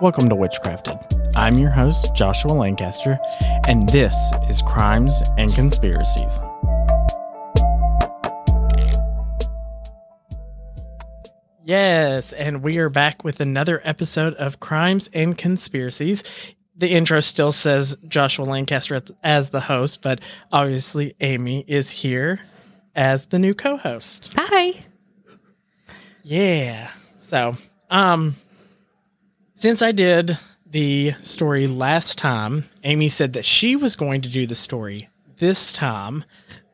Welcome to Witchcrafted. I'm your host, Joshua Lancaster, and this is Crimes and Conspiracies. Yes, and we are back with another episode of Crimes and Conspiracies. The intro still says Joshua Lancaster as the host, but obviously Amy is here as the new co-host. Hi. Yeah. So, um, since I did the story last time, Amy said that she was going to do the story this time.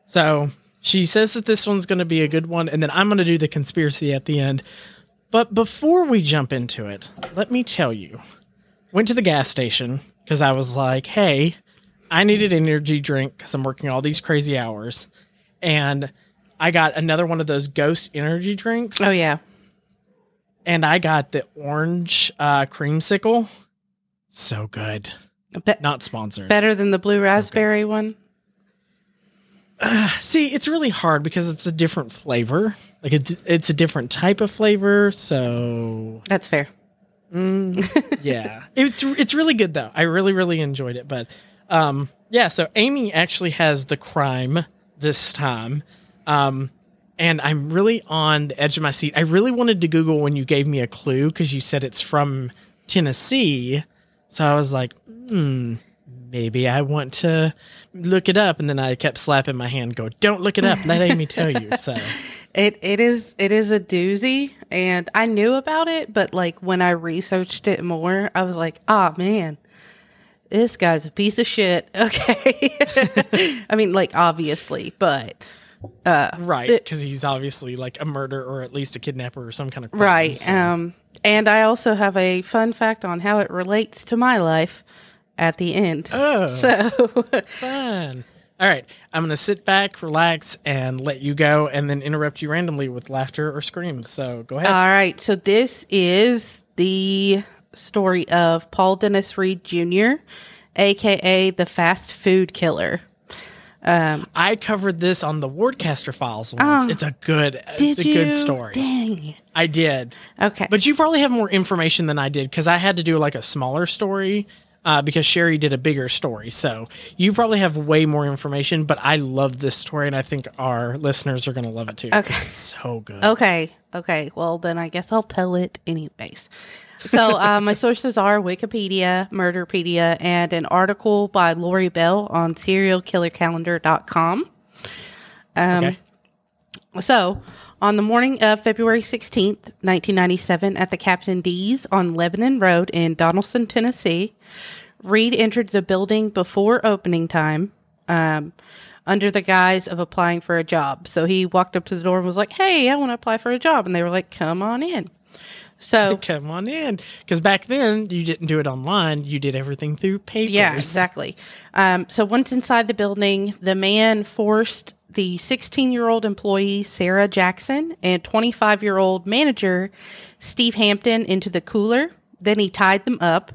So she says that this one's going to be a good one, and then I'm going to do the conspiracy at the end. But before we jump into it, let me tell you went to the gas station because I was like, hey, I needed an energy drink because I'm working all these crazy hours. And I got another one of those ghost energy drinks. Oh yeah. And I got the orange uh, creamsicle. So good. Be- Not sponsored. better than the blue raspberry one. See, it's really hard because it's a different flavor. Like it's it's a different type of flavor. So That's fair. Yeah, it's it's really good though. I really really enjoyed it. But um, yeah, so Amy actually has the crime this time. Um, and I'm really on the edge of my seat. I really wanted to Google when you gave me a clue because you said it's from Tennessee. So I was like, hmm, maybe I want to look it up. And then I kept slapping my hand, go, don't look it up. Let Amy tell you. So It it is it is a doozy, and I knew about it, but like when I researched it more, I was like, ah man, this guy's a piece of shit. Okay, I mean, like obviously, but uh, right, because he's obviously like a murder or at least a kidnapper or some kind of crime, right. so- Um, and I also have a fun fact on how it relates to my life at the end. oh, So fun. All right, I'm gonna sit back, relax, and let you go, and then interrupt you randomly with laughter or screams. So go ahead. All right. So this is the story of Paul Dennis Reed Jr., aka the fast food killer. Um, I covered this on the Wardcaster Files once. it's a good, it's a Did good story. Dang. I did, Okay. but you probably have more information than I did because I had to do like a smaller story. Uh, because Sherry did a bigger story, so you probably have way more information. But I love this story, and I think our listeners are going to love it too. Okay. it's so good. okay. Okay. Well, then I guess I'll tell it anyways. So uh, my sources are Wikipedia, Murderpedia, and an article by Lori Bell on serialkillercalendar.com. Um, okay. So, on the morning of February 16th, 1997, at the Captain D's on Lebanon Road in Donelson, Tennessee, Reed entered the building before opening time um, under the guise of applying for a job. So, he walked up to the door and was like, Hey, I want to apply for a job. And they were like, Come on in. So, Come on in, because back then you didn't do it online; you did everything through papers. Yeah, exactly. Um, so once inside the building, the man forced the 16 year old employee, Sarah Jackson, and 25 year old manager, Steve Hampton, into the cooler. Then he tied them up.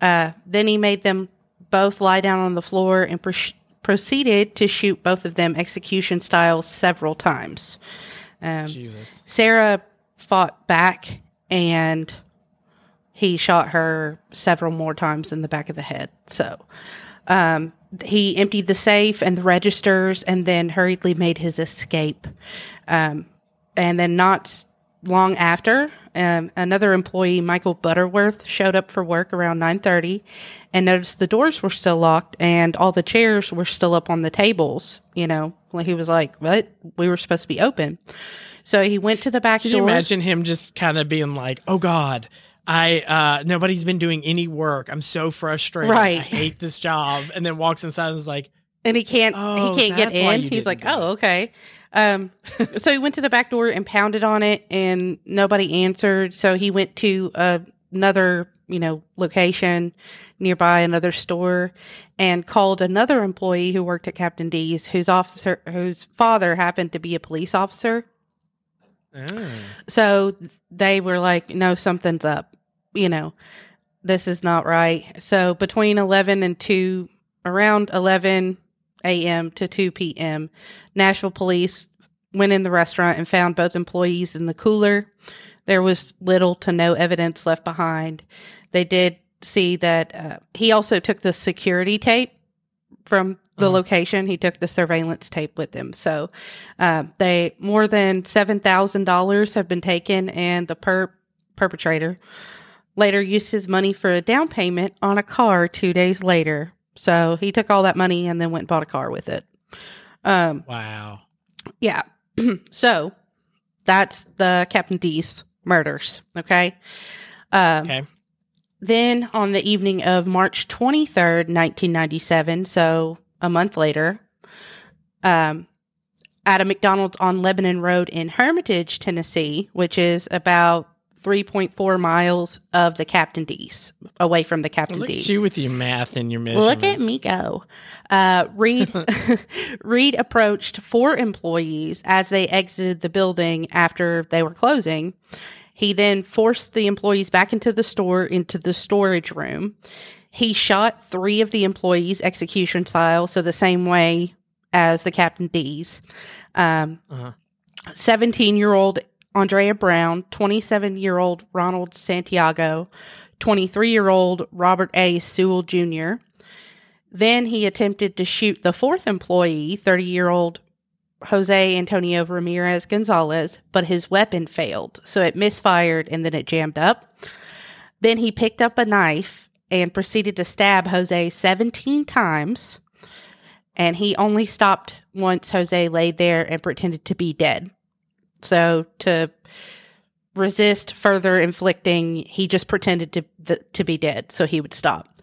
Uh, then he made them both lie down on the floor and pro- proceeded to shoot both of them execution style several times. Um, Jesus. Sarah fought back and he shot her several more times in the back of the head. So um, he emptied the safe and the registers and then hurriedly made his escape. Um, and then not long after, um, another employee, Michael Butterworth, showed up for work around 9:30 and noticed the doors were still locked and all the chairs were still up on the tables. You know, like he was like, "What? We were supposed to be open." So he went to the back Can door. you imagine him just kind of being like, "Oh God, I uh nobody's been doing any work. I'm so frustrated. Right. I hate this job." And then walks inside and is like, and he can't Oh, he can't get in. He's like, "Oh, okay." Um, so he went to the back door and pounded on it, and nobody answered. So he went to uh, another, you know, location nearby, another store, and called another employee who worked at Captain D's, whose officer, whose father happened to be a police officer. oh. So they were like, no, something's up. You know, this is not right. So between 11 and 2, around 11, a.m. to 2 p.m. Nashville police went in the restaurant and found both employees in the cooler. There was little to no evidence left behind. They did see that uh, he also took the security tape from the Uh-huh. location. He took the surveillance tape with him. So uh, they more than seven thousand dollars have been taken, and the per- perpetrator later used his money for a down payment on a car two days later. So he took all that money and then went and bought a car with it. Um, Wow. yeah. so that's the Captain D's murders. Okay. Um, Okay. then on the evening of March 23rd, 1997, so a month later, um, at a McDonald's on Lebanon Road in Hermitage, Tennessee, which is about 3.4 miles of the Captain D's, away from the Captain Look D's. at you with your math and your measurements. Look at me go. Uh, Reed Reed approached four employees as they exited the building after they were closing. He then forced the employees back into the store into the storage room. He shot three of the employees execution style, so the same way as the Captain D's. Um, Uh-huh. 17 year old Andrea Brown, 27 year old Ronald Santiago, 23 year old Robert A. Sewell Jr. Then he attempted to shoot the fourth employee, 30 year old Jose Antonio Ramirez Gonzalez, but his weapon failed. So it misfired and then it jammed up. Then he picked up a knife and proceeded to stab Jose 17 times. And he only stopped once Jose laid there and pretended to be dead. So to resist further inflicting, he just pretended to th- to be dead, so he would stop.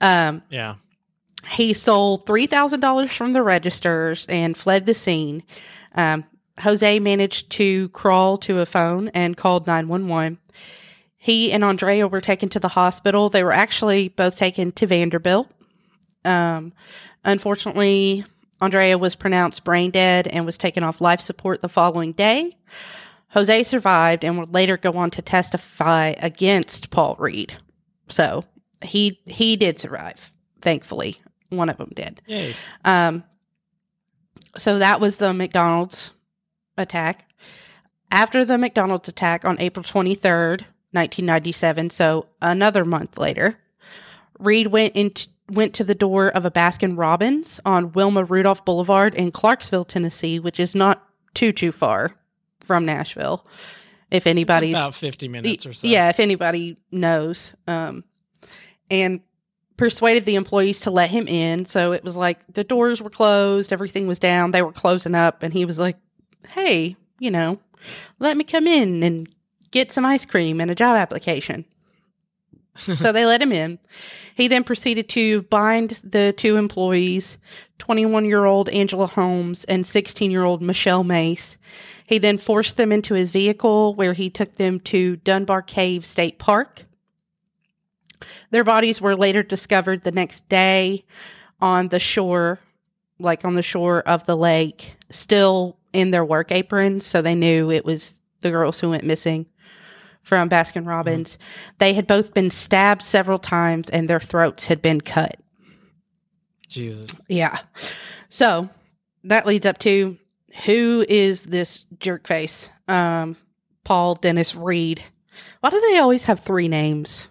Um, Yeah. he stole three thousand dollars from the registers and fled the scene. Um, Jose managed to crawl to a phone and called nine one one. He and Andrea were taken to the hospital. They were actually both taken to Vanderbilt. Um, unfortunately, Andrea was pronounced brain dead and was taken off life support the following day. Jose survived and would later go on to testify against Paul Reed. So he he did survive, thankfully. One of them did. Yay. Um, so that was the McDonald's attack. After the McDonald's attack on April 23rd, 1997, so another month later, Reed went into went to the door of a Baskin Robbins on Wilma Rudolph Boulevard in Clarksville, Tennessee, which is not too too far from Nashville. If anybody's About 50 minutes or so. yeah, if anybody knows. Um, and persuaded the employees to let him in. So it was like the doors were closed, everything was down, they were closing up, and he was like, "Hey, you know, let me come in and get some ice cream and a job application." So they let him in. He then proceeded to bind the two employees, 21 year old Angela Holmes and 16 year old Michelle Mace. He then forced them into his vehicle where he took them to Dunbar Cave State Park. Their bodies were later discovered the next day on the shore, like on the shore of the lake, still in their work aprons. So they knew it was the girls who went missing from Baskin Robbins. They had both been stabbed several times and their throats had been cut. Jesus. Yeah. So that leads up to who is this jerk face? Um, Paul Dennis Reed. Why do they always have three names?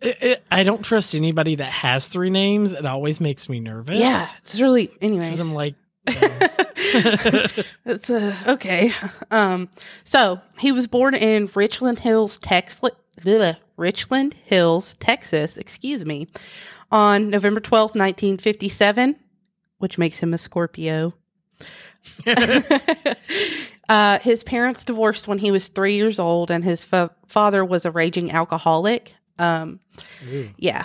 It, it, I don't trust anybody that has three names. It always makes me nervous. Yeah, it's really anyway. Because I'm like, it's uh, okay. Um, so he was born in Richland Hills, Texas. Richland Hills, Texas. Excuse me, on November twelfth, nineteen fifty-seven, which makes him a Scorpio. uh, his parents divorced when he was three years old, and his fa- father was a raging alcoholic. Um, Ooh. yeah.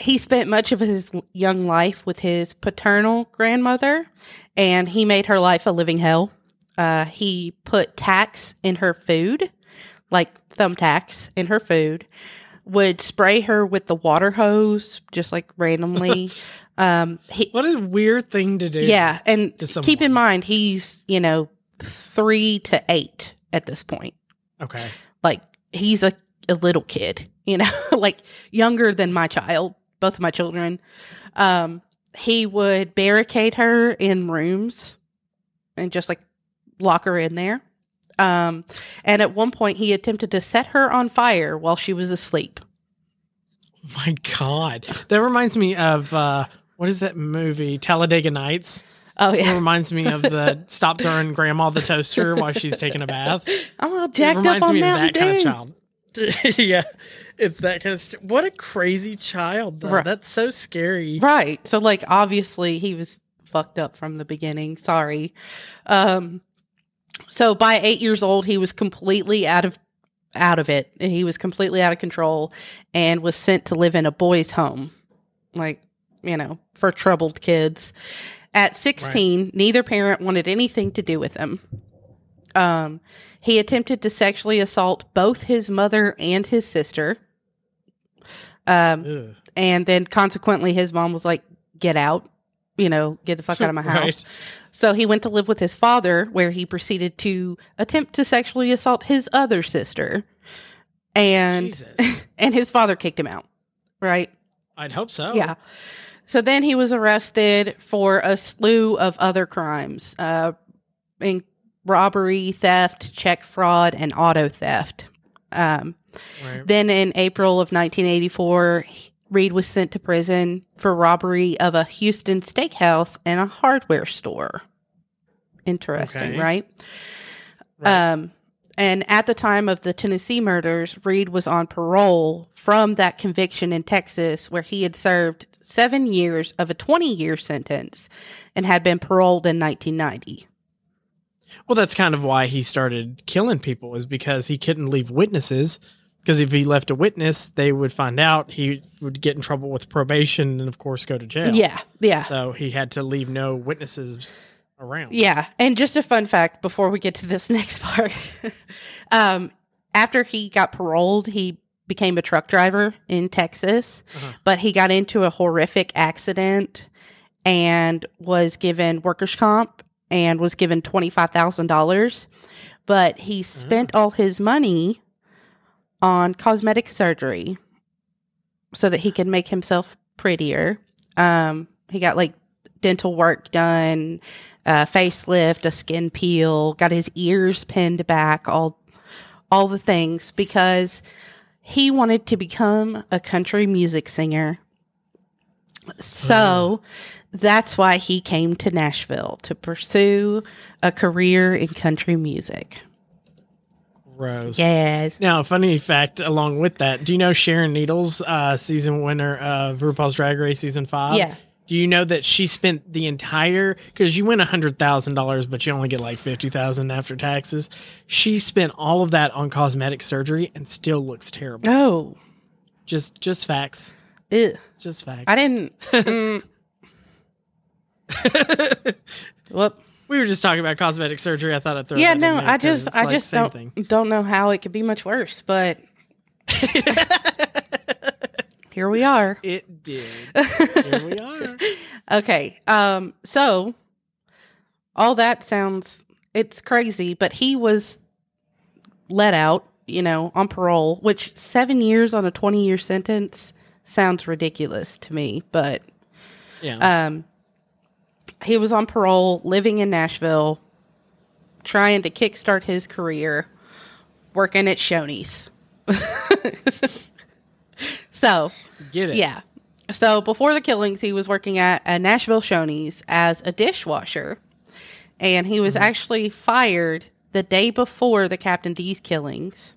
He spent much of his young life with his paternal grandmother, and he made her life a living hell. Uh, he put tacks in her food, like thumbtacks in her food, would spray her with the water hose, just like randomly. um, he, what a weird thing to do. yeah, and keep in mind he's you know three to eight at this point. Okay. Like he's a, a little kid, you know, like younger than my child, both of my children. Um, he would barricade her in rooms and just like lock her in there. Um, and at one point, he attempted to set her on fire while she was asleep. My God, that reminds me of uh, what is that movie, Talladega Nights? Oh yeah, It reminds me of the stop throwing grandma the toaster while she's taking a bath. I'm all It jacked up reminds on me of Mountain that kind of Dew. child. yeah, it's that kind of. St- what a crazy child! Though. Right. That's so scary. Right. So like obviously he was fucked up from the beginning. Sorry. Um so by 8 years old he was completely out of out of it. He was completely out of control and was sent to live in a boys home. Like, you know, for troubled kids. At 16, neither parent wanted anything to do with him. Um he attempted to sexually assault both his mother and his sister. Um and then consequently his mom was like get out you know get the fuck out of my house. Right. so he went to live with his father where he proceeded to attempt to sexually assault his other sister. And Jesus, and his father kicked him out right? I'd hope so. yeah. So then he was arrested for a slew of other crimes uh in robbery theft check fraud and auto theft. Um Right. then in April of 1984, Reed was sent to prison for robbery of a Houston steakhouse and a hardware store. Interesting, Okay. right? Right. Um, and at the time of the Tennessee murders, Reed was on parole from that conviction in Texas, where he had served seven years of a 20 year sentence and had been paroled in 1990. Well, that's kind of why he started killing people, is because he couldn't leave witnesses. Because if he left a witness, they would find out. He would get in trouble with probation and, of course, go to jail. Yeah, yeah. So he had to leave no witnesses around. Yeah, and just a fun fact before we get to this next part. um, after he got paroled, he became a truck driver in Texas, Uh-huh. but he got into a horrific accident and was given workers' comp and was given $25,000. But he spent all his money on cosmetic surgery so that he could make himself prettier. Um, he got like dental work done, uh, facelift, a skin peel, got his ears pinned back, all all the things because he wanted to become a country music singer. So that's why he came to Nashville to pursue a career in country music. Gross. Yes. Now, funny fact along with that, do you know Sharon Needles, uh, season winner of RuPaul's Drag Race season five? Yeah. Do you know that she spent the entire because you win a hundred thousand dollars, but you only get like fifty thousand after taxes. She spent all of that on cosmetic surgery and still looks terrible. Oh. Just, just facts. Ew. Just facts. I didn't. mm. Whoop. We were just talking about cosmetic surgery. I thought I'd throw. Yeah, no, there I just, I like just don't, thing. don't know how it could be much worse, but here we are. It did. Here we are. Okay. Um, so all that sounds it's crazy, but he was let out, you know, on parole, which seven years on a twenty year sentence sounds ridiculous to me, but Yeah. um he was on parole, living in Nashville, trying to kickstart his career, working at Shoney's. so Get it. yeah. So before the killings, he was working at a Nashville Shoney's as a dishwasher, and he was mm-hmm. actually fired the day before the Captain D's killings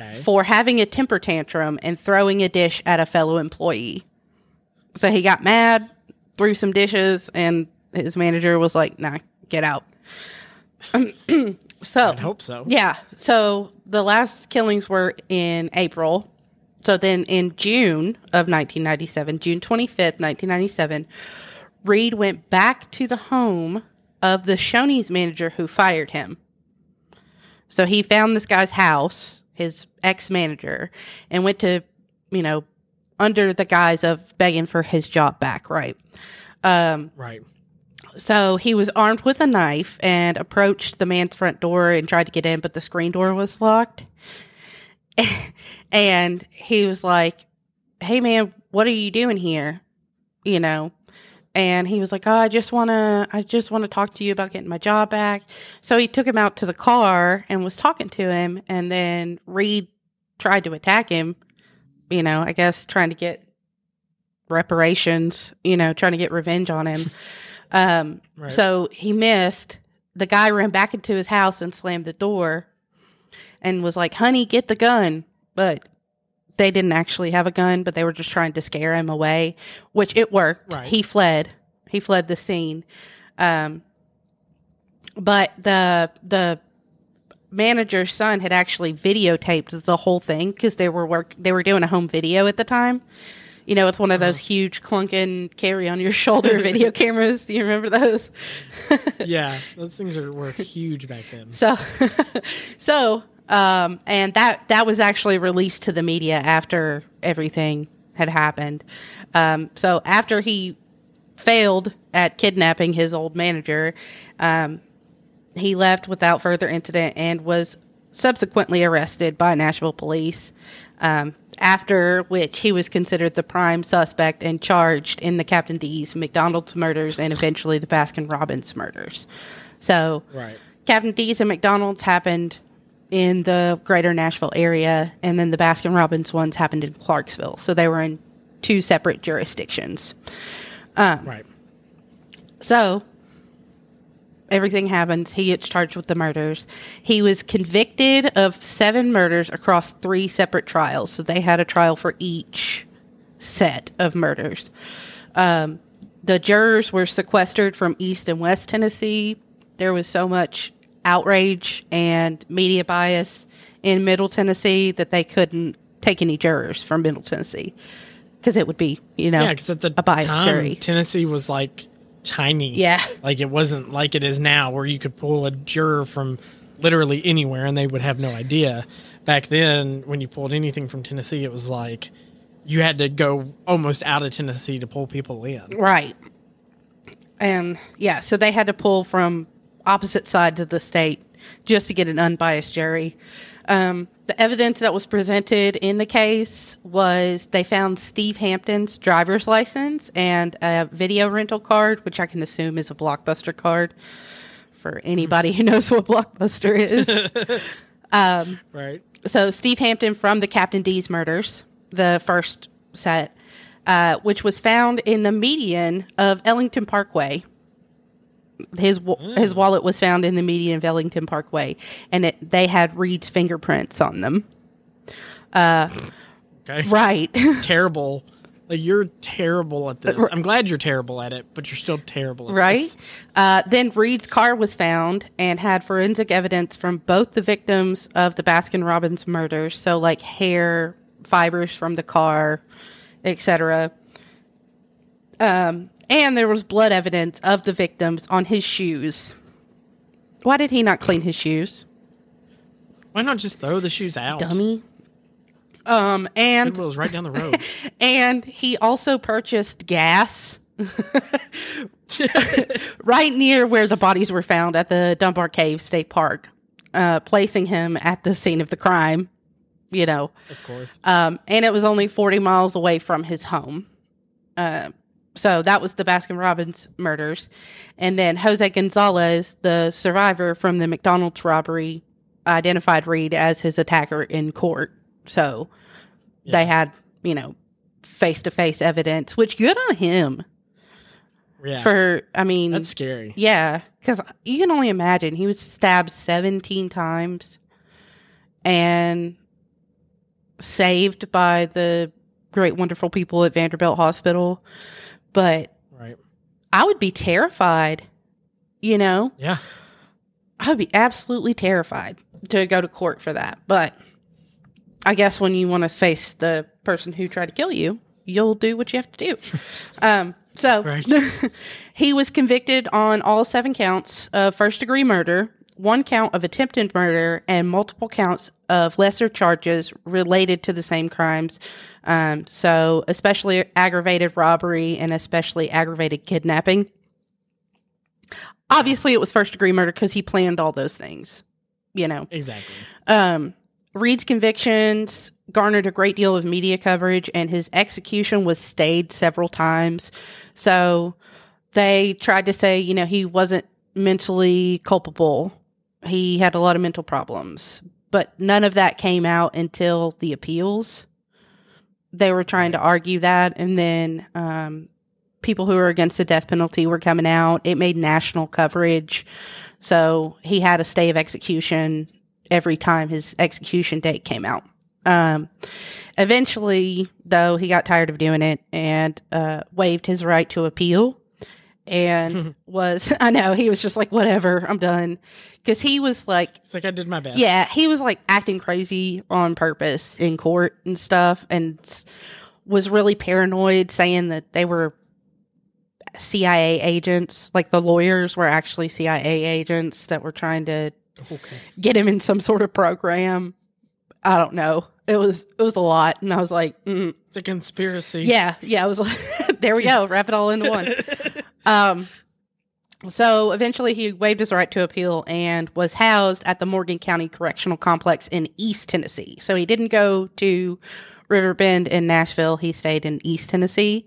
Okay. for having a temper tantrum and throwing a dish at a fellow employee. So he got mad, threw some dishes, and his manager was like, "Nah, get out." so I'd hope so. yeah. So the last killings were in April. So then in June of 1997, June 25th, 1997, Reed went back to the home of the Shoney's manager who fired him. So he found this guy's house, his ex manager, and went to, you know, under the guise of begging for his job back, right? Um, Right. so he was armed with a knife and approached the man's front door and tried to get in, but the screen door was locked. and he was like, Hey man, what are you doing here? you know. And he was like, "Oh, I just want to I just want to talk to you about getting my job back." So he took him out to the car and was talking to him and then Reed tried to attack him, you know, I guess trying to get reparations, you know, trying to get revenge on him. um Right. so he missed. The guy ran back into his house and slammed the door and was like, "Honey, get the gun." But they didn't actually have a gun, but they were just trying to scare him away, which it worked. Right. He fled. He fled the scene. Um, but the the manager's son had actually videotaped the whole thing because they were work they were doing a home video at the time. You know, with one of those huge clunking carry on your shoulder video cameras. Do you remember those? yeah, those things are were huge back then. So, so, um, and that that was actually released to the media after everything had happened. Um, so after he failed at kidnapping his old manager, um, he left without further incident and was subsequently arrested by Nashville police. Um, after which he was considered the prime suspect and charged in the Captain D's McDonald's murders and eventually the Baskin Robbins murders. So, Right. Captain D's and McDonald's happened in the greater Nashville area, and then the Baskin Robbins ones happened in Clarksville. So they were in two separate jurisdictions. Right. So everything happens. He gets charged with the murders. He was convicted of seven murders across three separate trials. So they had a trial for each set of murders. Um, the jurors were sequestered from East and West Tennessee. There was so much outrage and media bias in Middle Tennessee that they couldn't take any jurors from Middle Tennessee because it would be, you know, Yeah, because at the a biased time, jury. Tennessee was like tiny. Yeah. Like it wasn't like it is now, where you could pull a juror from literally anywhere and they would have no idea. Back then, when you pulled anything from Tennessee, it was like you had to go almost out of Tennessee to pull people in. Right. And yeah, so they had to pull from opposite sides of the state just to get an unbiased jury. Um, the evidence that was presented in the case was they found Steve Hampton's driver's license and a video rental card, which I can assume is a Blockbuster card for anybody who knows what Blockbuster is. Right. so Steve Hampton from the Captain D's murders, the first set, uh, which was found in the median of Ellington Parkway. His wa- his wallet was found in the median of Ellington Parkway, and it, they had Reed's fingerprints on them. Okay. Right, Terrible. Like you're terrible at this. I'm glad you're terrible at it, but you're still terrible at right. this. Uh, then Reed's car was found and had forensic evidence from both the victims of the Baskin Robbins murders, so like hair fibers from the car, etc. Um, and there was blood evidence of the victims on his shoes. Why did he not clean his shoes, Why not just throw the shoes out? dummy? Um, and Goodwill's right down the road. and he also purchased gas right near where the bodies were found at the Dunbar Cave State Park, uh, placing him at the scene of the crime. You know, of course. um, and it was only 40 miles away from his home. Uh, so that was the Baskin Robbins murders. And then Jose Gonzalez, the survivor from the McDonald's robbery, identified Reed as his attacker in court. So they had, you know, face to face evidence, which good on him Yeah. for, I mean, That's scary. yeah, because you can only imagine he was stabbed 17 times and saved by the great, wonderful people at Vanderbilt Hospital. But Right. I would be terrified, you know? Yeah. I would be absolutely terrified to go to court for that. But I guess when you want to face the person who tried to kill you, you'll do what you have to do. um, so Right. he was convicted on all seven counts of first degree murder, one count of attempted murder, and multiple counts of lesser charges related to the same crimes. Um, so, especially aggravated robbery and especially aggravated kidnapping. Obviously, it was first degree murder because he planned all those things, you know. Exactly. Um, Reed's convictions garnered a great deal of media coverage, and his execution was stayed several times. So they tried to say, you know, he wasn't mentally culpable. He had a lot of mental problems, but none of that came out until the appeals. They were trying to argue that, and then um, people who were against the death penalty were coming out. It made national coverage. So he had a stay of execution every time his execution date came out. Um, eventually, though, he got tired of doing it and uh, waived his right to appeal and was, I know, he was just like, whatever, I'm done. Because he was like, It's like I did my best. yeah, he was like acting crazy on purpose in court and stuff and was really paranoid, saying that they were CIA agents. Like the lawyers were actually CIA agents that were trying to Okay. get him in some sort of program. I don't know. It was it was a lot, and I was like, mm, It's a conspiracy. yeah, yeah. I was like, there we go, wrap it all into one. Um, so eventually he waived his right to appeal and was housed at the Morgan County Correctional Complex in East Tennessee. So he didn't go to Riverbend in Nashville. He stayed in East Tennessee.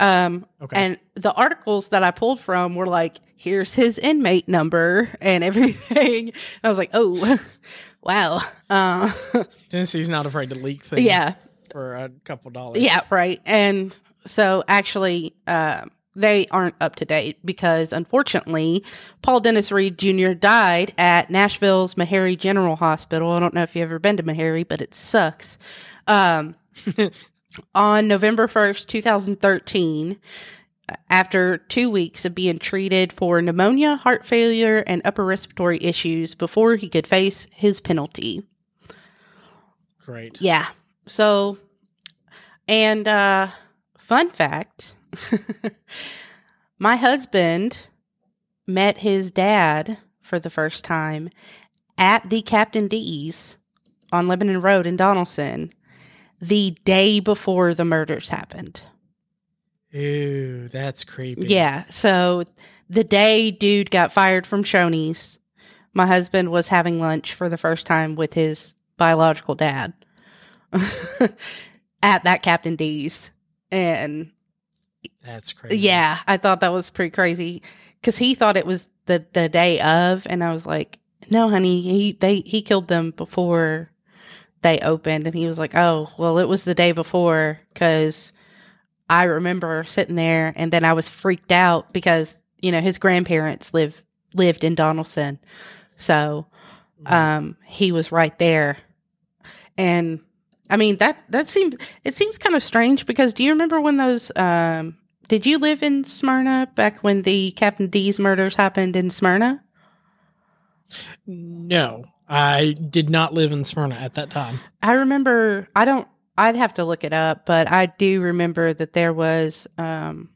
Um, Okay. and the articles that I pulled from were like, here's his inmate number and everything. I was like, oh, wow. Uh, Tennessee's not afraid to leak things. yeah. For a couple dollars. Yeah, right. And so actually, uh, they aren't up to date because unfortunately, Paul Dennis Reed Jr. died at Nashville's Meharry General Hospital. I don't know if you've ever been to Meharry, but it sucks. Um, on November 1st, 2013, after two weeks of being treated for pneumonia, heart failure, and upper respiratory issues before he could face his penalty. Great. Yeah. So, and uh, fun fact my husband met his dad for the first time at the Captain D's on Lebanon Road in Donelson the day before the murders happened. Ooh, that's creepy. Yeah. So the day dude got fired from Shoney's, my husband was having lunch for the first time with his biological dad at that Captain D's. And That's crazy. yeah, I thought that was pretty crazy because he thought it was the, the day of. And I was like, no, honey, he, they, he killed them before they opened. And he was like, oh, well, it was the day before because I remember sitting there and then I was freaked out because, you know, his grandparents live lived in Donelson. So um he was right there. And I mean that that seems it seems kind of strange because do you remember when those um did you live in Smyrna back when the Captain D's murders happened in Smyrna? No, I did not live in Smyrna at that time. I remember I don't I'd have to look it up, but I do remember that there was um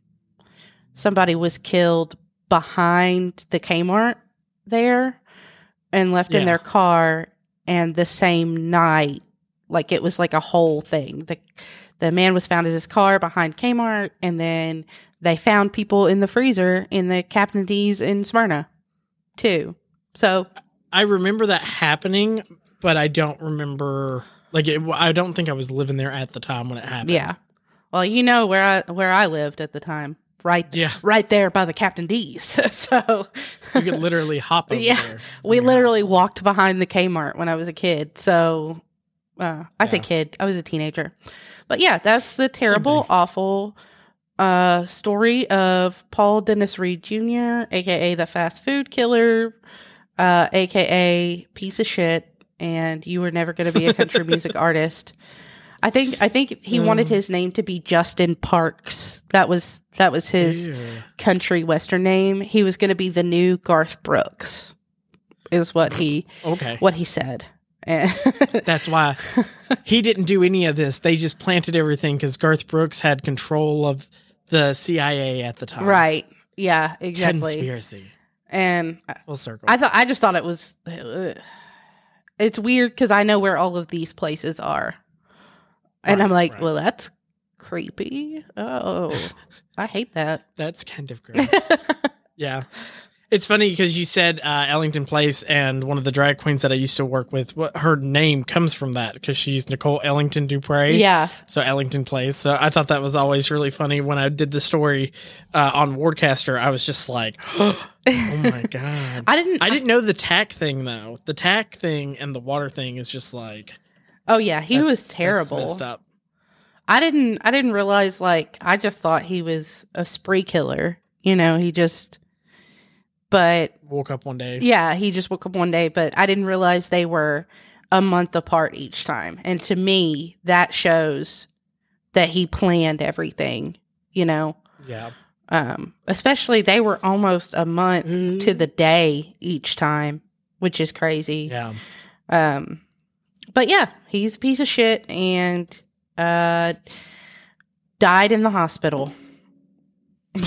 somebody was killed behind the Kmart there and left in their car and the same night like it was like a whole thing. The the man was found in his car behind Kmart and then they found people in the freezer in the Captain D's in Smyrna too. So I remember that happening, but I don't remember. Like, it, I don't think I was living there at the time when it happened. Yeah. Well, you know where I where I lived at the time, right? Yeah. right there by the Captain D's. so You could literally hop over Yeah, there. we literally house. walked behind the Kmart when I was a kid. So uh, I say kid, I was a teenager. But yeah, that's the terrible, awful uh, story of Paul Dennis Reed Jr., aka the fast food killer, uh, aka piece of shit, and you were never going to be a country music artist. I think I think he wanted Mm. his name to be Justin Parks. That was that was his Ew. country western name. He was going to be the new Garth Brooks, is what he Okay. what he said. That's why he didn't do any of this. They just planted everything because Garth Brooks had control of the CIA at the time. right, yeah, exactly. Conspiracy. And Full circle. I thought I just thought it was. uh, it's weird because I know where all of these places are, and Right, I'm like, right. well, that's creepy. Oh, I hate that. That's kind of gross. yeah. It's funny because you said uh, Ellington Place, and one of the drag queens that I used to work with, what her name comes from that because she's Nicole Ellington Dupre. Yeah. So Ellington Place. So I thought that was always really funny when I did the story uh, on Wardcaster. I was just like, oh my god. I didn't. I didn't know the tack thing though. The tack thing and the water thing is just like Oh yeah, he was terrible. messed up. I didn't. I didn't realize. Like, I just thought he was a spree killer. You know, he just. But Woke up one day. yeah, he just woke up one day. But I didn't realize they were a month apart each time. And to me, that shows that he planned everything. You know, Yeah. um, especially they were almost a month Mm-hmm. to the day each time, which is crazy. Yeah. Um, but yeah, he's a piece of shit and uh, died in the hospital.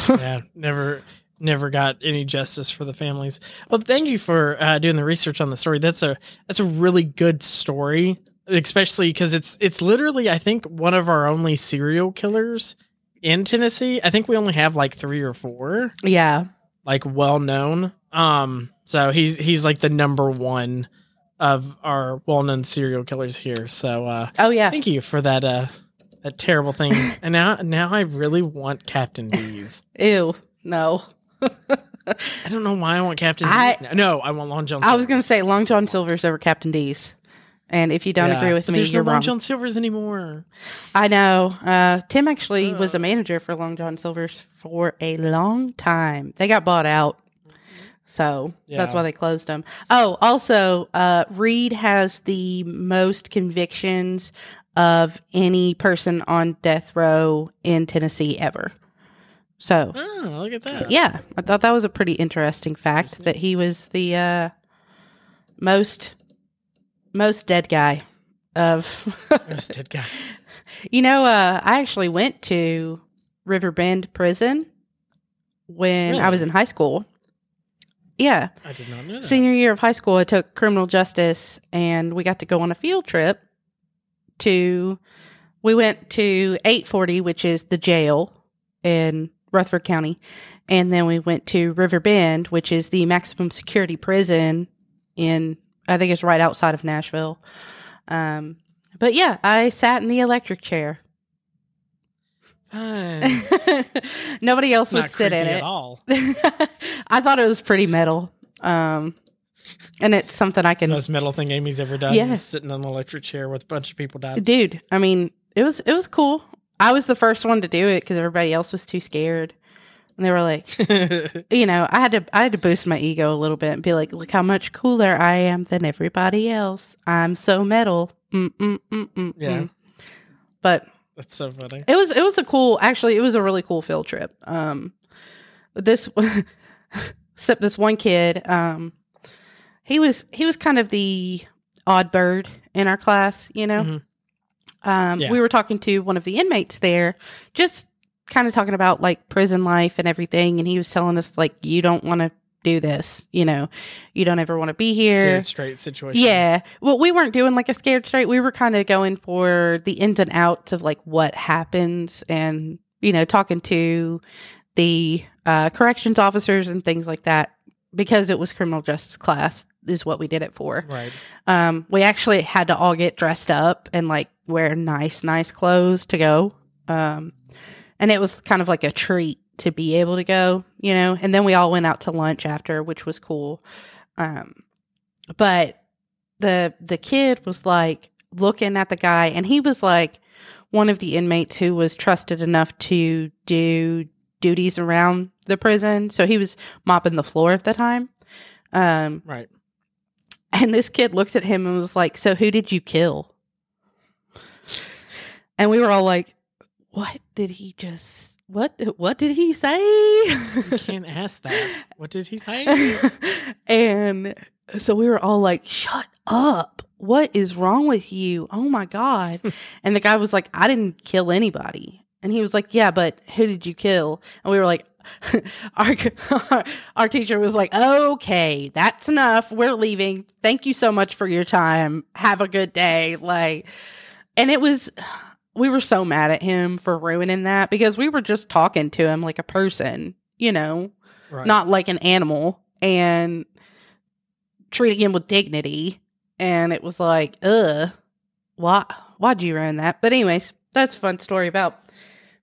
yeah, never never got any justice for the families. Well, thank you for uh, doing the research on the story. That's a that's a really good story, especially because it's it's literally I think one of our only serial killers in Tennessee. I think we only have like three or four Yeah. like well known. Um, so he's he's like the number one of our well known serial killers here. So uh, Oh yeah. thank you for that uh that terrible thing. and now now I really want Captain D's. Ew. No. I don't know why I want Captain I- D's. Now. No, I want Long John. I was gonna say Long John Silver's over Captain D's. And if you don't Yeah, agree with me, there's you're no Long wrong. John Silver's anymore. I know. Uh, Tim actually was Uh. a manager for Long John Silver's for a long time. They got bought out. So that's why they closed them. Oh, also, uh, Reed has the most convictions of any person on death row in Tennessee ever. So, Oh, look at that. yeah, I thought that was a pretty interesting fact that he was the uh, most most dead guy of Most dead guy. You know, uh, I actually went to Riverbend Prison when I was in high school. Yeah, I did not know that. senior year of high school, I took criminal justice, and we got to go on a field trip to. We went to 840, which is the jail in Rutherford County, and then we went to River Bend, which is the maximum security prison in. I think it's right outside of Nashville. Um, but yeah, I sat in the electric chair. Fine. Nobody else would sit in at it. all. I thought it was pretty metal. Um, and it's something I The can, most metal thing Amy's ever done. Yeah. is sitting on an electric chair with a bunch of people died. dude. I mean, it was it was cool. I was the first one to do it because everybody else was too scared, and they were like, you know, I had to I had to boost my ego a little bit and be like, look how much cooler I am than everybody else. I'm so metal. Mm, mm, mm, mm, Yeah. But That's so funny. it was it was a cool actually it was a really cool field trip um this except this one kid um he was he was kind of the odd bird in our class you know Mhm. Um Yeah. we were talking to one of the inmates there just kind of talking about like prison life and everything and he was telling us like you don't want to do this you know you don't ever want to be here Scared straight situation. yeah. Well, we weren't doing like a scared straight. We were kind of going for the ins and outs of like what happens and, you know, talking to the uh, corrections officers and things like that because it was criminal justice class is what we did it for. Right. Um, we actually had to all get dressed up and like wear nice, nice clothes to go. Um, and it was kind of like a treat to be able to go, you know. And then we all went out to lunch after, which was cool. Um, but the the kid was like looking at the guy, and he was like one of the inmates who was trusted enough to do duties around the prison. So he was mopping the floor at the time. Um, Right. and this kid looked at him and was like, So who did you kill? And we were all like, What did he just what what did he say? You can't ask that. What did he say? and so we were all like, Shut up. What is wrong with you? Oh my God. and the guy was like, I didn't kill anybody. And he was like, Yeah, but who did you kill? And we were like, our, our teacher was like, okay, that's enough. We're leaving. Thank you so much for your time. Have a good day. Like, and it was, we were so mad at him for ruining that because we were just talking to him like a person, you know, Right. not like an animal. and treating him with dignity. And it was like, ugh, why, why'd you ruin that? But, anyways, that's a fun story about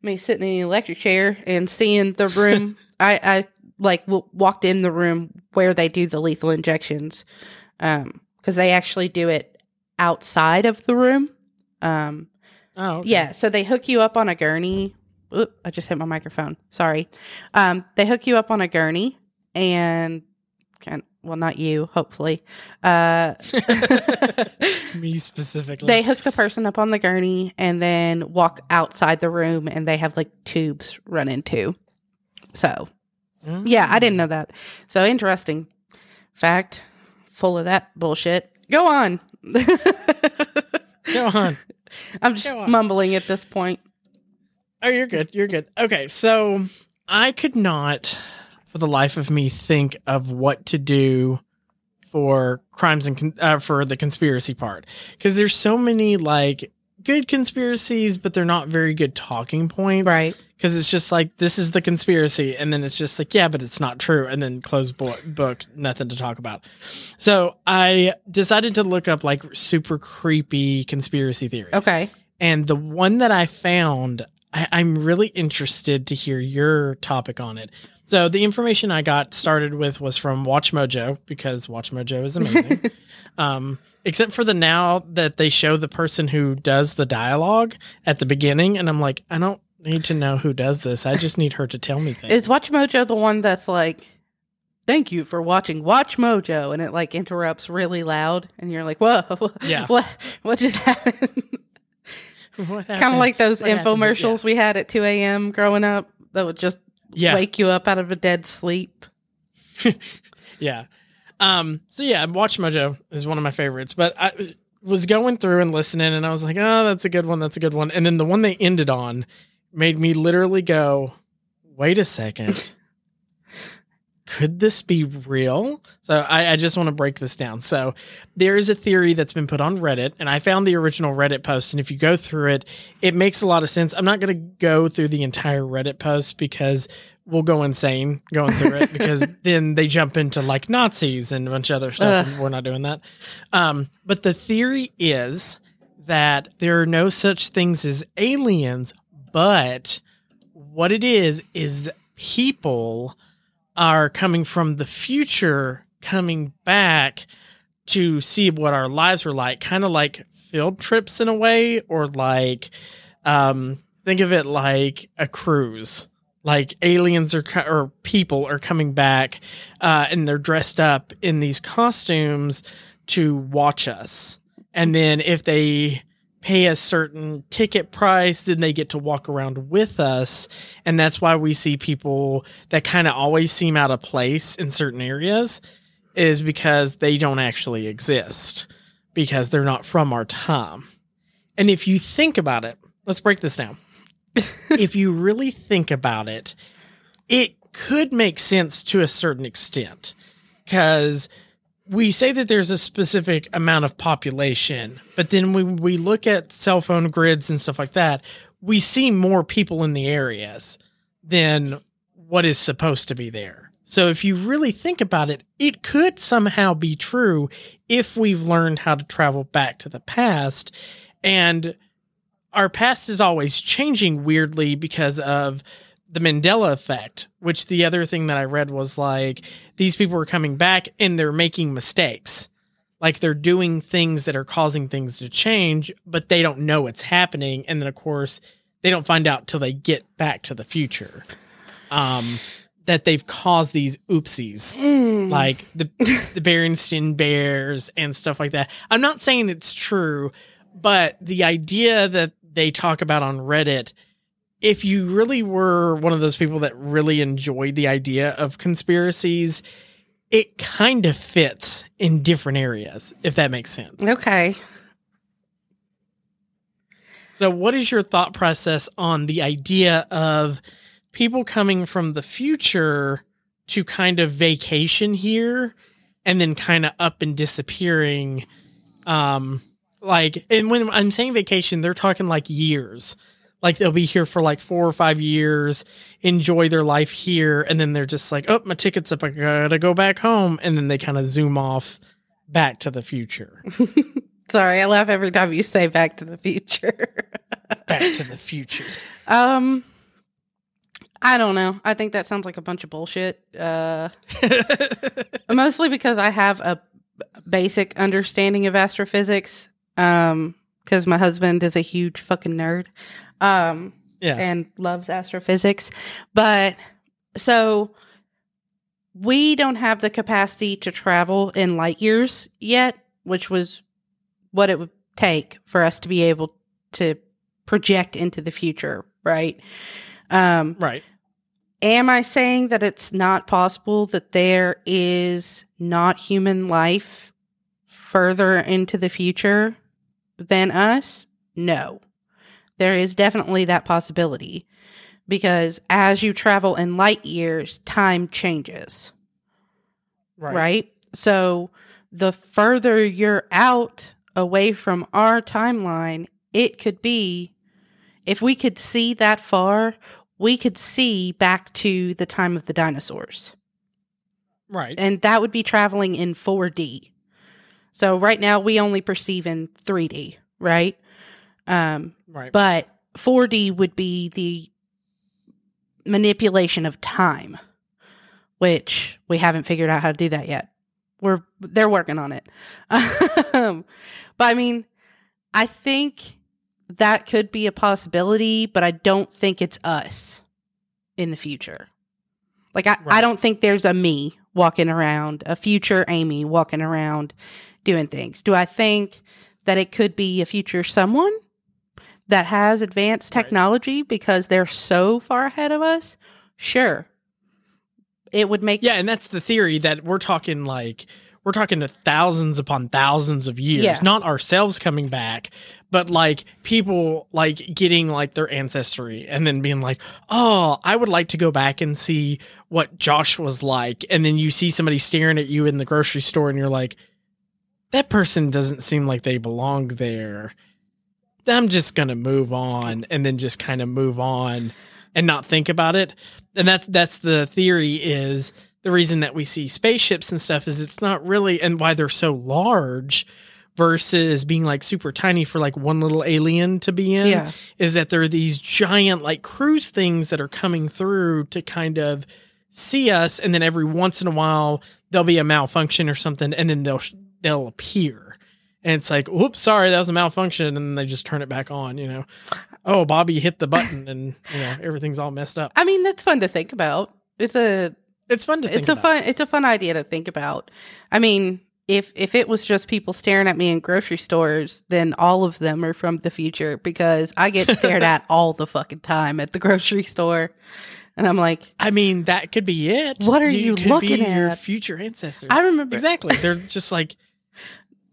me sitting in the electric chair and seeing the room. I, I like w- walked in the room where they do the lethal injections um because they actually do it outside of the room um Oh, okay. yeah so they hook you up on a gurney Oop, i just hit my microphone sorry um they hook you up on a gurney and can well not you hopefully uh Me specifically. they hook the person up on the gurney and then walk outside the room and they have like tubes run into so Mm. yeah, I didn't know that. So interesting fact, full of that bullshit. Go on. Go on. I'm just on. mumbling at this point. Oh, you're good. You're good. Okay, so I could not, for the life of me, think of what to do for crimes and con- uh, for the conspiracy part because there's so many like good conspiracies, but they're not very good talking points, Right. Because it's just like this is the conspiracy, and then it's just like yeah, but it's not true, and then closed bo- book, nothing to talk about. So I decided to look up like super creepy conspiracy theories. Okay. And the one that I found, I, I'm really interested to hear your topic on it. So the information I got started with was from Watch Mojo because Watch Mojo is amazing. um, except for the now that they show the person who does the dialogue at the beginning, and I'm like, I don't need to know who does this. I just need her to tell me things. Is Watch Mojo the one that's like, thank you for watching Watch Mojo? And it like interrupts really loud. And you're like, whoa, Yeah. what, what just happened? kind of like those What infomercials we had at 2 a.m. growing up that would just Yeah. wake you up out of a dead sleep. Yeah. Um, so yeah, Watch Mojo is one of my favorites, but I was going through and listening and I was like, oh, that's a good one. That's a good one. And then the one they ended on made me literally go, wait a second. Could this be real? So I, I just want to break this down. So there is a theory that's been put on Reddit, and I found the original Reddit post. And if you go through it, it makes a lot of sense. I'm not going to go through the entire Reddit post because we'll go insane going through it because then they jump into like Nazis and a bunch of other stuff. And we're not doing that. Um, but the theory is that there are no such things as aliens, but what it is is people are coming from the future coming back to see what our lives were like kind of like field trips in a way or like um think of it like a cruise. Like aliens co- or people are coming back uh and they're dressed up in these costumes to watch us. And then if they pay a certain ticket price then they get to walk around with us. And that's why we see people that kind of always seem out of place in certain areas is because they don't actually exist because they're not from our time. And if you think about it let's break this down. If you really think about it it could make sense to a certain extent because we say that there's a specific amount of population, but then when we look at cell phone grids and stuff like that, we see more people in the areas than what is supposed to be there. So if you really think about it, it could somehow be true if we've learned how to travel back to the past. And our past is always changing weirdly because of the Mandela effect, which the other thing that I read was like these people are coming back and they're making mistakes. Like they're doing things that are causing things to change, but they don't know it's happening. And then of course they don't find out till they get back to the future. Um that they've caused these oopsies like the the Berenstain Bears and stuff like that. I'm not saying it's true, but the idea that they talk about on Reddit, if you really were one of those people that really enjoyed the idea of conspiracies, it kind of fits in different areas, if that makes sense. Okay. So, what is your thought process on the idea of people coming from the future to kind of vacation here and then kind of up and disappearing? Um, like, and when I'm saying vacation, they're talking like years. Like they'll be here for like four or five years, enjoy their life here, and then they're just like, oh, my ticket's up. I gotta go back home. And then they kind of zoom off back to the future. Sorry, I laugh every time you say back to the future. back to the future. um I don't know. I think that sounds like a bunch of bullshit. Uh mostly because I have a basic understanding of astrophysics. Um because my husband is a huge fucking nerd. Um yeah. and loves astrophysics. But so we don't have the capacity to travel in light years yet, which was what it would take for us to be able to project into the future, right? Um, right. Am I saying that it's not possible that there is not human life further into the future than us? No there is definitely that possibility because as you travel in light years, time changes. Right. Right. So the further you're out away from our timeline, it could be if we could see that far, we could see back to the time of the dinosaurs. Right. And that would be traveling in 4D. So right now we only perceive in 3D, right? Um, right. But 4D would be the manipulation of time, which we haven't figured out how to do that yet. We're they're working on it. um, but I mean, I think that could be a possibility, but I don't think it's us in the future. Like I, right. I don't think there's a me walking around, a future Amy walking around doing things. Do I think that it could be a future someone? That has advanced technology right. because they're so far ahead of us, sure. It would make Yeah, and that's the theory that we're talking like we're talking to thousands upon thousands of years, Yeah. not ourselves coming back, but like people like getting like their ancestry and then being like, "Oh, I would like to go back and see what Josh was like." And then you see somebody staring at you in the grocery store and you're like, "That person doesn't seem like they belong there." I'm just gonna move on and then just kind of move on and not think about it. And that's that's the theory is the reason that we see spaceships and stuff is it's not really and why they're so large versus being like super tiny for like one little alien to be in Yeah. is that there are these giant like cruise things that are coming through to kind of see us and then every once in a while there'll be a malfunction or something and then they'll they'll appear and it's like, "Oops, sorry, that was a malfunction," and then they just turn it back on. You know, oh, Bobby hit the button, and you know everything's all messed up. I mean, that's fun to think about. It's a It's fun to think. it's a about. fun it's a fun idea to think about. I mean, if if it was just people staring at me in grocery stores, then all of them are from the future because I get stared at all the fucking time at the grocery store. And I'm like, I mean, that could be it. What are you could looking be Your at? future ancestors. I remember exactly. They're just like,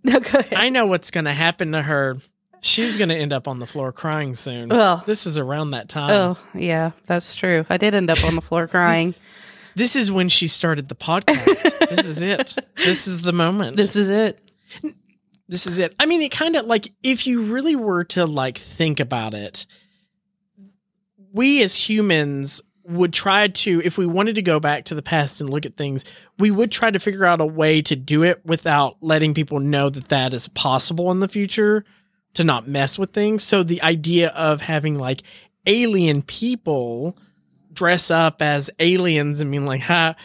no, go ahead. I know what's going to happen to her. She's going to end up on the floor crying soon. Well- this is around that time. Oh, yeah, that's true. I did end up on the floor crying. This is when she started the podcast. this is it. This is the moment. This is it. this is it. I mean, it kind of like if you really were to like think about it, we as humans would try to if we wanted to go back to the past and look at things, we would try to figure out a way to do it without letting people know that that is possible in the future to not mess with things. So the idea of having like alien people dress up as aliens and being like, ha,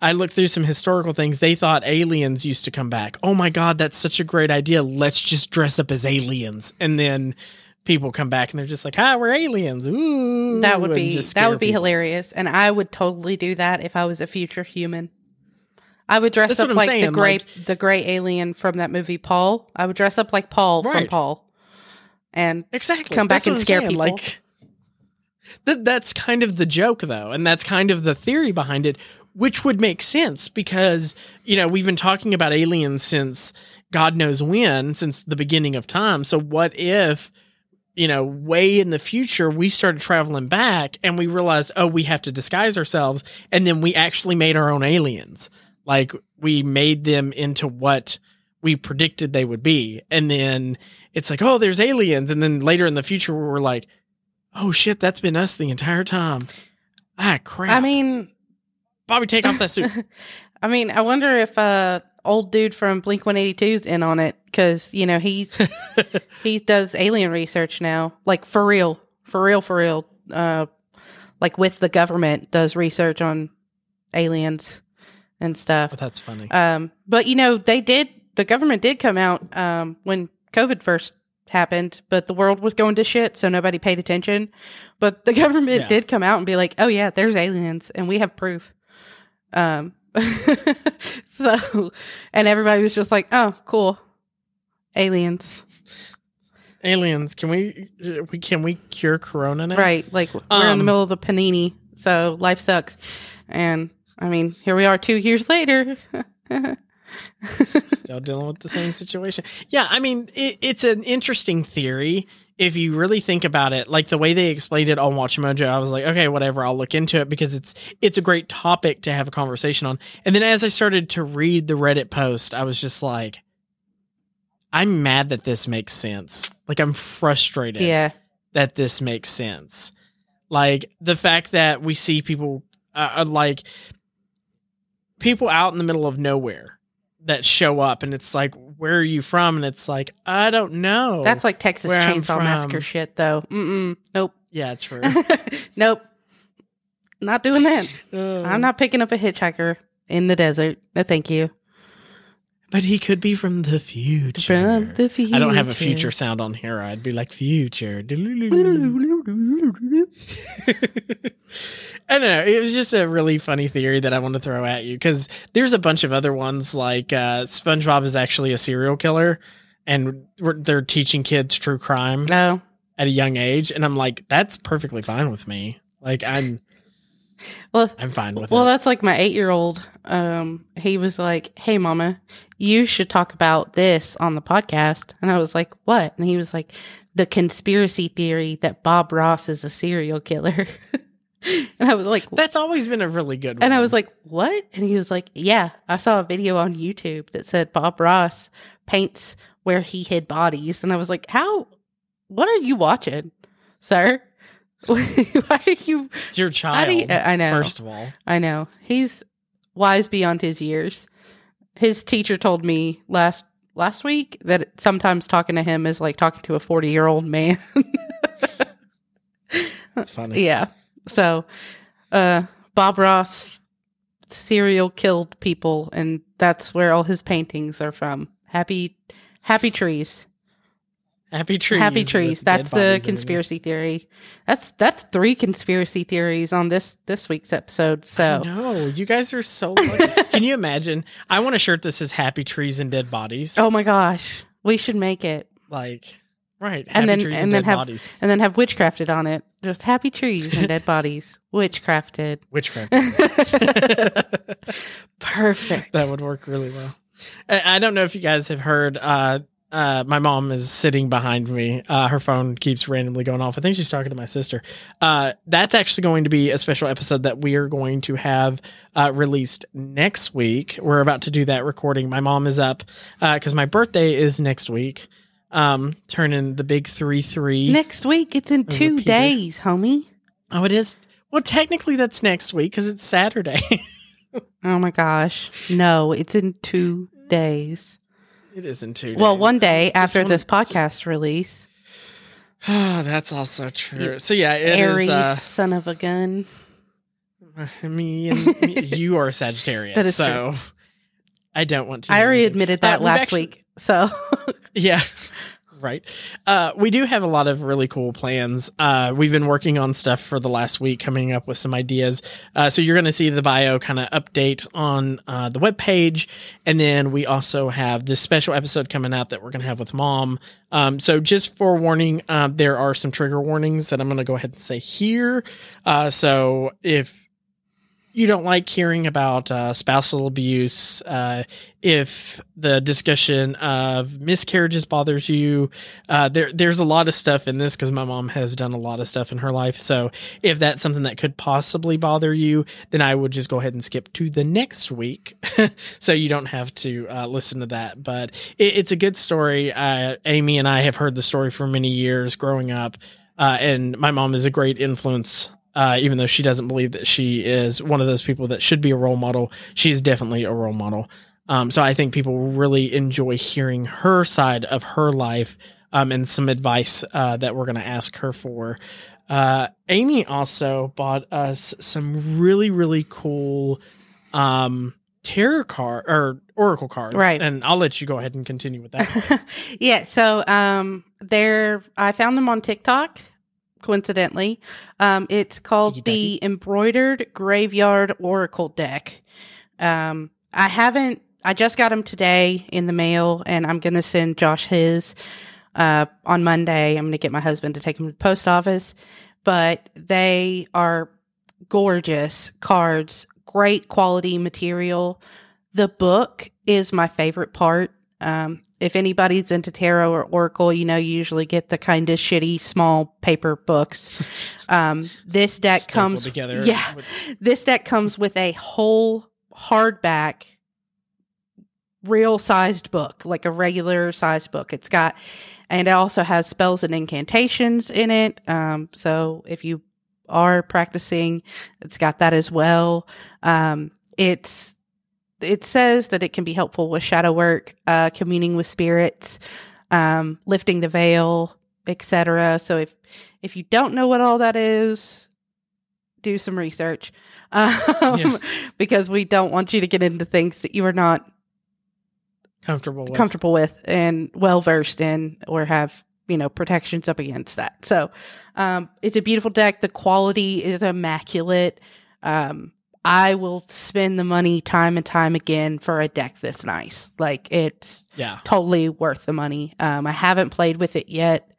I looked through some historical things. They thought aliens used to come back. Oh my God, that's such a great idea. Let's just dress up as aliens. And then people come back and they're just like, hi, we're aliens. Ooh. That would be that would be people. hilarious, and I would totally do that if I was a future human. I would dress That's up like the gray like- the gray alien from that movie Paul. I would dress up like Paul from Paul, and Exactly. come back That's and scare saying. people. Like that that's kind of the joke though, and that's kind of the theory behind it, which would make sense because, you know, we've been talking about aliens since God knows when, since the beginning of time. So what if you know, way in the future, we started traveling back and we realized, oh, we have to disguise ourselves. And then we actually made our own aliens. Like we made them into what we predicted they would be. And then it's like, oh, there's aliens. And then later in the future, we're like, Oh shit, that's been us the entire time. Ah crap. I mean, Bobby, take off that suit. I mean, I wonder if uh old dude from Blink 182 is in on it cuz you know, he's he does alien research now, like for real. For real for real. Uh like with the government does research on aliens and stuff. but that's funny. Um, but you know, they did. The government did come out um, when COVID first happened, but the world was going to shit, so nobody paid attention. But the government Yeah. did come out and be like, "Oh yeah, there's aliens, and we have proof." Um, so, and everybody was just like, "Oh, cool, aliens." Aliens, can we we can we cure corona now? Right? Like we're in the Um, middle of the panini, so life sucks. And I mean, here we are, two years later. Still dealing with the same situation. Yeah, I mean, it, it's an interesting theory if you really think about it. Like the way they explained it on Watch Mojo, I was like, okay, whatever, I'll look into it because it's it's a great topic to have a conversation on. And then as I started to read the Reddit post, I was just like, I'm mad that this makes sense. Like I'm frustrated yeah, that this makes sense. Like the fact that we see people uh, uh, like people out in the middle of nowhere that show up and it's like where are you from and it's like I don't know. that's like Texas where I'm Chainsaw Massacre shit, though. Mm-mm, nope. yeah, true. nope. Not doing that. I'm not picking up a hitchhiker in the desert. No, thank you. But he could be from the future. From the future. I don't have a future sound on here. I'd be like future. I don't know. It was just a really funny theory that I want to throw at you because there's a bunch of other ones like uh, SpongeBob is actually a serial killer, and we're, they're teaching kids true crime No. at a young age, and I'm like, that's perfectly fine with me. Like I'm, Well, I'm fine with it. well, it. that's like my eight year old. Um, he was like, "Hey, mama, you should talk about this on the podcast." And I was like, "What?" And he was like, "The conspiracy theory that Bob Ross is a serial killer." and I was like, That's always been a really good one. And I was like, "What?" And he was like, "Yeah, I saw a video on YouTube that said Bob Ross paints where he hid bodies." And I was like, "How? What are you watching, sir? Why are you?" it's your child. you- I know. First of all, I know he's wise beyond his years. His teacher told me last last week that sometimes talking to him is like talking to a forty year old man. That's funny. Yeah. So, uh, Bob Ross serial killed people, and that's where all his paintings are from. Happy, happy trees, Happy trees. happy trees. That's the conspiracy theory. That's that's three conspiracy theories on this this week's episode. So, No, you guys are so. Can you imagine? I want a shirt that says "Happy Trees and Dead Bodies." oh my gosh, we should make it, like right, happy and then trees and and, then dead have bodies. and then have witchcrafted on it. Just happy trees and dead bodies, witchcrafted. Witchcraft. Perfect. that would work really well. I, I don't know if you guys have heard. Uh, uh, my mom is sitting behind me. Uh, her phone keeps randomly going off. I think she's talking to my sister. Uh, that's actually going to be a special episode that we are going to have uh, released next week. We're about to do that recording. My mom is up because my birthday is next week. Um, turning the big three three. Next week, it's in two days, homie. Oh, it is. Well, technically, that's next week because it's Saturday. Oh my gosh. No, it's in two days. it is in two. Well, one day after this podcast release. Oh, that's also true. You so yeah, it is. Uh, son of a gun. me and me, you are a Sagittarius, That is so I don't want to. I already admitted Uh, that we've last actually- week. So, Yeah, right. Uh, we do have a lot of really cool plans. Uh, we've been working on stuff for the last week, coming up with some ideas. Uh, so you're going to see the bio kind of update on uh, the webpage. And then we also have this special episode coming out that we're going to have with mom. Um, so just for warning, uh, there are some trigger warnings that I'm going to go ahead and say here. Uh, so if you don't like hearing about uh, spousal abuse, uh, if the discussion of miscarriages bothers you, uh, there there's a lot of stuff in this because my mom has done a lot of stuff in her life. So if that's something that could possibly bother you, then I would just go ahead and skip to the next week, so you don't have to uh, listen to that. But it, it's a good story. Uh, Amy and I have heard the story for many years growing up. Uh, and my mom is a great influence. Uh, even though she doesn't believe that she is one of those people that should be a role model, she's definitely a role model. Um, so I think people really enjoy hearing her side of her life um, and some advice uh, that we're going to ask her for. Uh, Amy also bought us some really, really cool um, tarot card or oracle cards. Right. And I'll let you go ahead and continue with that. yeah. So um, they're I found them on TikTok. Coincidentally, um, it's called the embroidered graveyard oracle deck. Um, I haven't. I just got them today in the mail, and I'm gonna send Josh his uh, on Monday. I'm gonna get my husband to take him to the post office. But they are gorgeous cards, great quality material. The book is my favorite part. Um, if anybody's into tarot or oracle, you know, you usually get the kind of shitty small paper books. Um, this deck Stapled comes together. Yeah, with- this deck comes with a whole hardback, real sized book, like a regular sized book. It's got, and it also has spells and incantations in it. Um, so if you are practicing, it's got that as well. Um, it's it says that it can be helpful with shadow work, uh, communing with spirits, um, lifting the veil, etc. So if if you don't know what all that is, do some research um, Yeah. because we don't want you to get into things that you are not comfortable with. comfortable with and well versed in or have you know protections up against that so um it's a beautiful deck the quality is immaculate um i will spend the money time and time again for a deck this nice. Like it's yeah. totally worth the money. Um i haven't played with it yet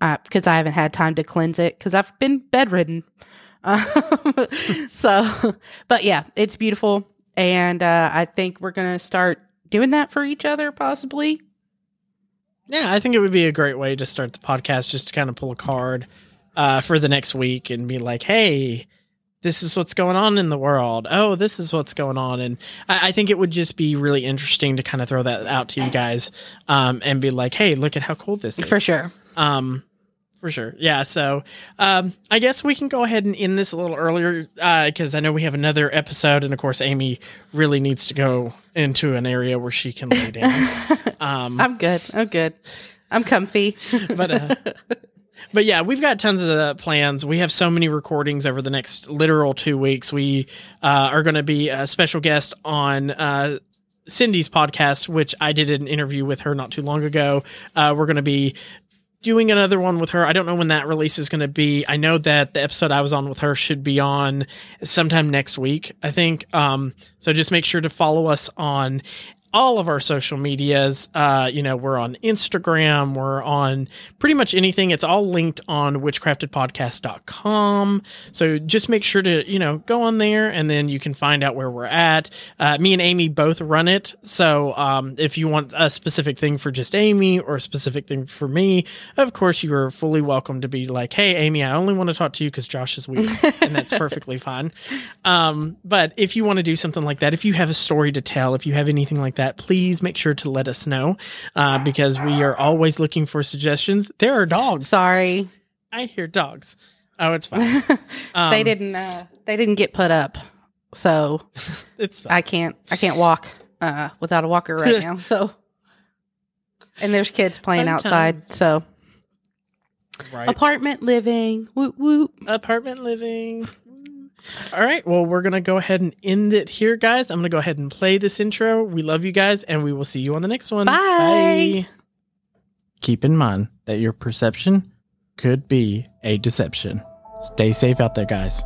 uh, because i haven't had time to cleanse it because i've been bedridden. Um, so but yeah it's beautiful. And uh i think we're gonna start doing that for each other possibly. Yeah, I think it would be a great way to start the podcast just to kind of pull a card uh, for the next week and be like, hey, this is what's going on in the world. Oh, this is what's going on. And I, I think it would just be really interesting to kind of throw that out to you guys um, and be like, hey, look at how cool this is. for sure Um, for sure. Yeah. So um, I guess we can go ahead and end this a little earlier because I know we have another episode. And of course, Amy really needs to go into an area where she can lay down. Um, i'm good i'm good i'm comfy but uh, but yeah, we've got tons of plans. We have so many recordings over the next literal two weeks. We uh, are going to be a special guest on. Uh, Cindy's podcast, which I did an interview with her not too long ago. Uh, we're going to be doing another one with her. I don't know when that release is going to be. I know that the episode I was on with her should be on sometime next week, I think. Um, so just make sure to follow us on all of our social medias. Uh, you know, we're on Instagram, we're on pretty much anything. It's all linked on witchcraftedpodcast.com. So just make sure to, you know, go on there and then you can find out where we're at. Uh, me and Amy both run it. So um, if you want a specific thing for just Amy or a specific thing for me, of course, you are fully welcome to be like, hey, Amy, I only want to talk to you because Josh is weird. and that's perfectly fine. Um, but if you want to do something like that, if you have a story to tell, if you have anything like that, please make sure to let us know uh, because we are always looking for suggestions. There are dogs. sorry I hear dogs. Oh, it's fine. Um, they didn't uh they didn't get put up so It's i can't i can't walk uh without a walker right now so and there's kids playing outside so right. apartment living whoop whoop apartment living. All right. Well, we're going to go ahead and end it here, guys. I'm going to go ahead and play this intro. We love you guys, and we will see you on the next one. Bye. Keep in mind that your perception could be a deception. Stay safe out there, guys.